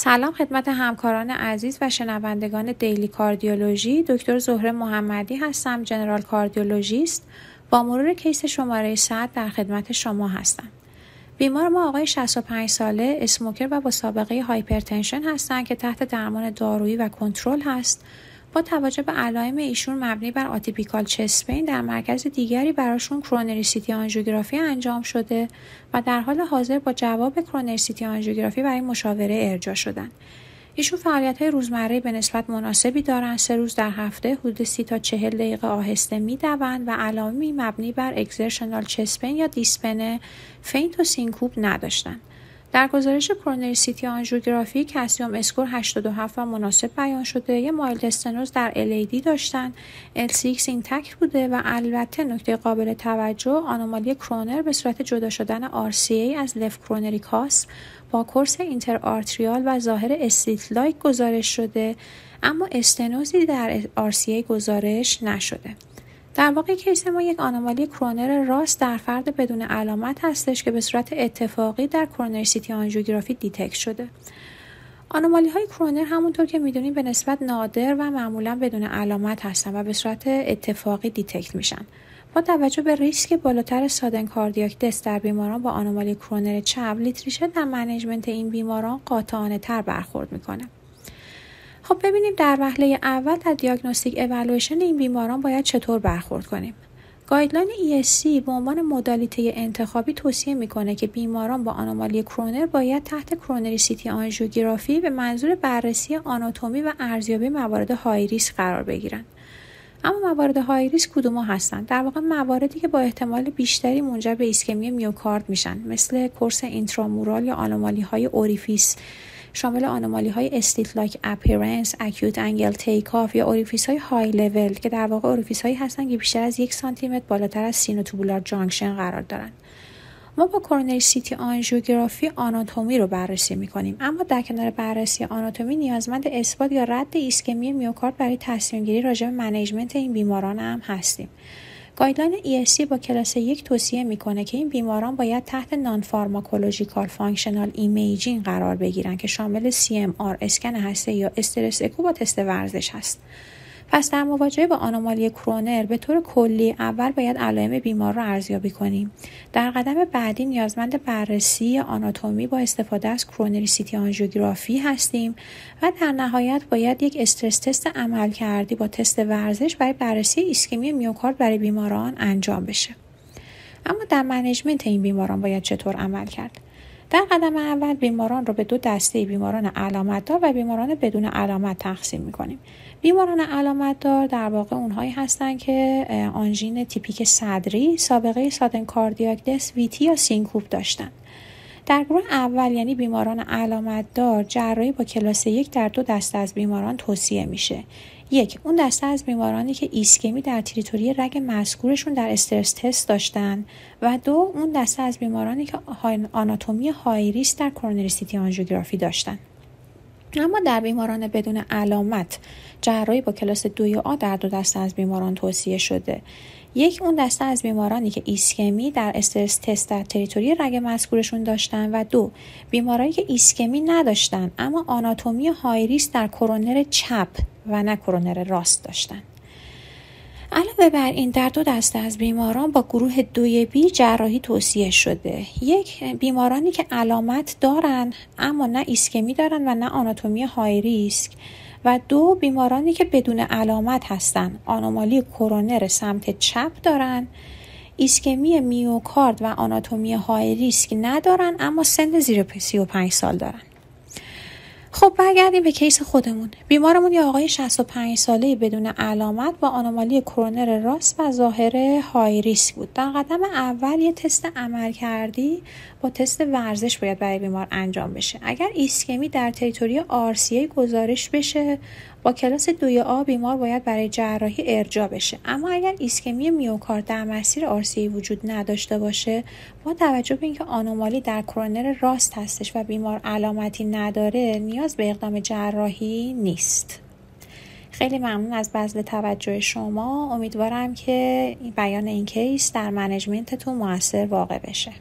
سلام خدمت همکاران عزیز و شنوندگان Daily Cardiology. دکتر زهره محمدی هستم general cardiologist. با مرور case شماره 100 در خدمت شما هستم. بیمار ما آقای 65 ساله smoker و با سابقه hypertension هستند که تحت درمان دارویی و کنترل هست. با توجه به علائم ایشون مبنی بر atypical chest pain در مرکز دیگری براشون coronary CT angiography انجام شده و در حال حاضر با جواب coronary CT angiography برای مشاوره ارجاع شدن. ایشون فعالیت های روزمره به نسبت مناسبی دارند سه روز در هفته حدود سی تا چهل دقیقه آهسته می‌دوند و علائمی مبنی بر exertional chest pain یا dyspnea، faint و syncope نداشتند در گزارش coronary CT angiography calcium score 87 و مناسب بیان شده. یه mild stenosis در LAD داشتن. LCX intact بوده و البته نکته قابل توجه anomaly کرونر به صورت جدا شدن RCA از left coronary cusp با course interarterial و ظاهر slit-like گزارش شده. اما stenosis ی در RCA گزارش نشده. در واقع case ما یک anomaly کرونر راست در فرد بدون علامت هستش که به صورت اتفاقی در coronary CT angiography detect شده. anomaly های کرونر همونطور که می‌دونیم به نسبت نادر و معمولا بدون علامت هستن و به صورت اتفاقی detect میشن. با توجه به ریسک بالاتر sudden cardiac death در بیماران با anomaly کرونر چپ literature در management این بیماران قاطعانه تر برخورد می‌کنه. خب ببینیم در وهله اول در diagnostic evaluation این بیماران باید چطور برخورد کنیم. guideline ESC به عنوان modality انتخابی توصیه می‌کنه که بیماران با anomaly کرونر باید تحت coronary CT angiography به منظور بررسی آناتومی و ارزیابی موارد high risk قرار بگیرند. اما موارد high risk کدوم هستند در واقع مواردی که با احتمال بیشتری منجر به ایسکمی میوکارد میشن مثل course intramural یا anomaly های orifice. شامل anomaly های slit-like appearance، acute angle take off یا orifice های high level که در واقع orifice هایی هستن که بیشتر از یک سانتی بالاتر از sinotubular junction قرار دارند. ما با coronary CT angiography آناتومی رو بررسی می‌کنیم اما در کنار بررسی آناتومی نیازمند اثبات یا رد ایسکمی میوکارد برای تصمیم گیری راجع به management این بیماران هم هستیم guideline ESC با کلاس یک توصیه می‌کنه که این بیماران باید تحت non-pharmacological functional imaging قرار بگیرن که شامل CMR اسکن هسته یا stress echo با تست ورزش هست. پس در مواجهه با anomaly کرونر به طور کلی اول باید علائم بیمار را ارزیابی کنیم. در قدم بعدی نیازمند بررسی آناتومی با استفاده از coronary CT angiography هستیم و در نهایت باید یک stress test عملکردی با تست ورزش برای بررسی ایسکمی میوکارد برای بیماران انجام بشه. اما در management این بیماران باید چطور عمل کرد؟ در قدم اول بیماران را به دو دسته بیماران علامت دار و بیماران بدون علامت تقسیم می‌کنیم. بیماران علامت دار در واقع اونهایی هستند که آنژین تیپیک صدری سابقه sudden cardiac death، VT یا syncope داشتن. در گروه اول یعنی بیماران علامت دار جراحی با کلاس یک در دو دسته از بیماران توصیه میشه. یک اون دسته از بیمارانی که ایسکمی در territory رگ مذکورشون در stress test داشتن. و دو اون دسته از بیمارانی که آناتومی high risk در coronary CT angiography داشتن. اما در بیماران بدون علامت جراحی با کلاس دوی آ در دو دسته از بیماران توصیه شده. یک اون دسته از بیمارانی که ایسکمی در stress test در territory رگ مذکورشون داشتن و دو بیمارانی که ایسکمی نداشتن اما آناتومی high risk در کرونر چپ و نه کرونر راست داشتن. علاوه بر این در دو دسته از بیماران با گروه دوی بی جراحی توصیه شده. یک بیمارانی که علامت دارن اما نه ایسکمی دارن و نه آناتومی high risk. و دو بیمارانی که بدون علامت هستند anomaly کرونر سمت چپ دارن. ایسکمی میوکارد و آناتومی high risk ندارن اما سن زیر 35 سال دارن. خب برگردیم به case خودمون. بیمارمون یه آقای 65 ساله بدون علامت با anomaly کرونر راست و ظاهر high risk بود. در قدم اول یه تست عملکردی با تست ورزش باید برای بیمار انجام بشه. اگر ایسکمی در territory RCA گزارش بشه با کلاس دوی A بیمار باید برای جراحی ارجاع بشه. اما اگر ایسکمی میوکارد در مسیر RCA وجود نداشته باشه با توجه به اینکه آنومالی در کرونر راست هستش و بیمار علامتی نداره نیاز به اقدام جراحی نیست. خیلی ممنون از بذل توجه شما. امیدوارم که بیان این case در management تون موثر واقع بشه.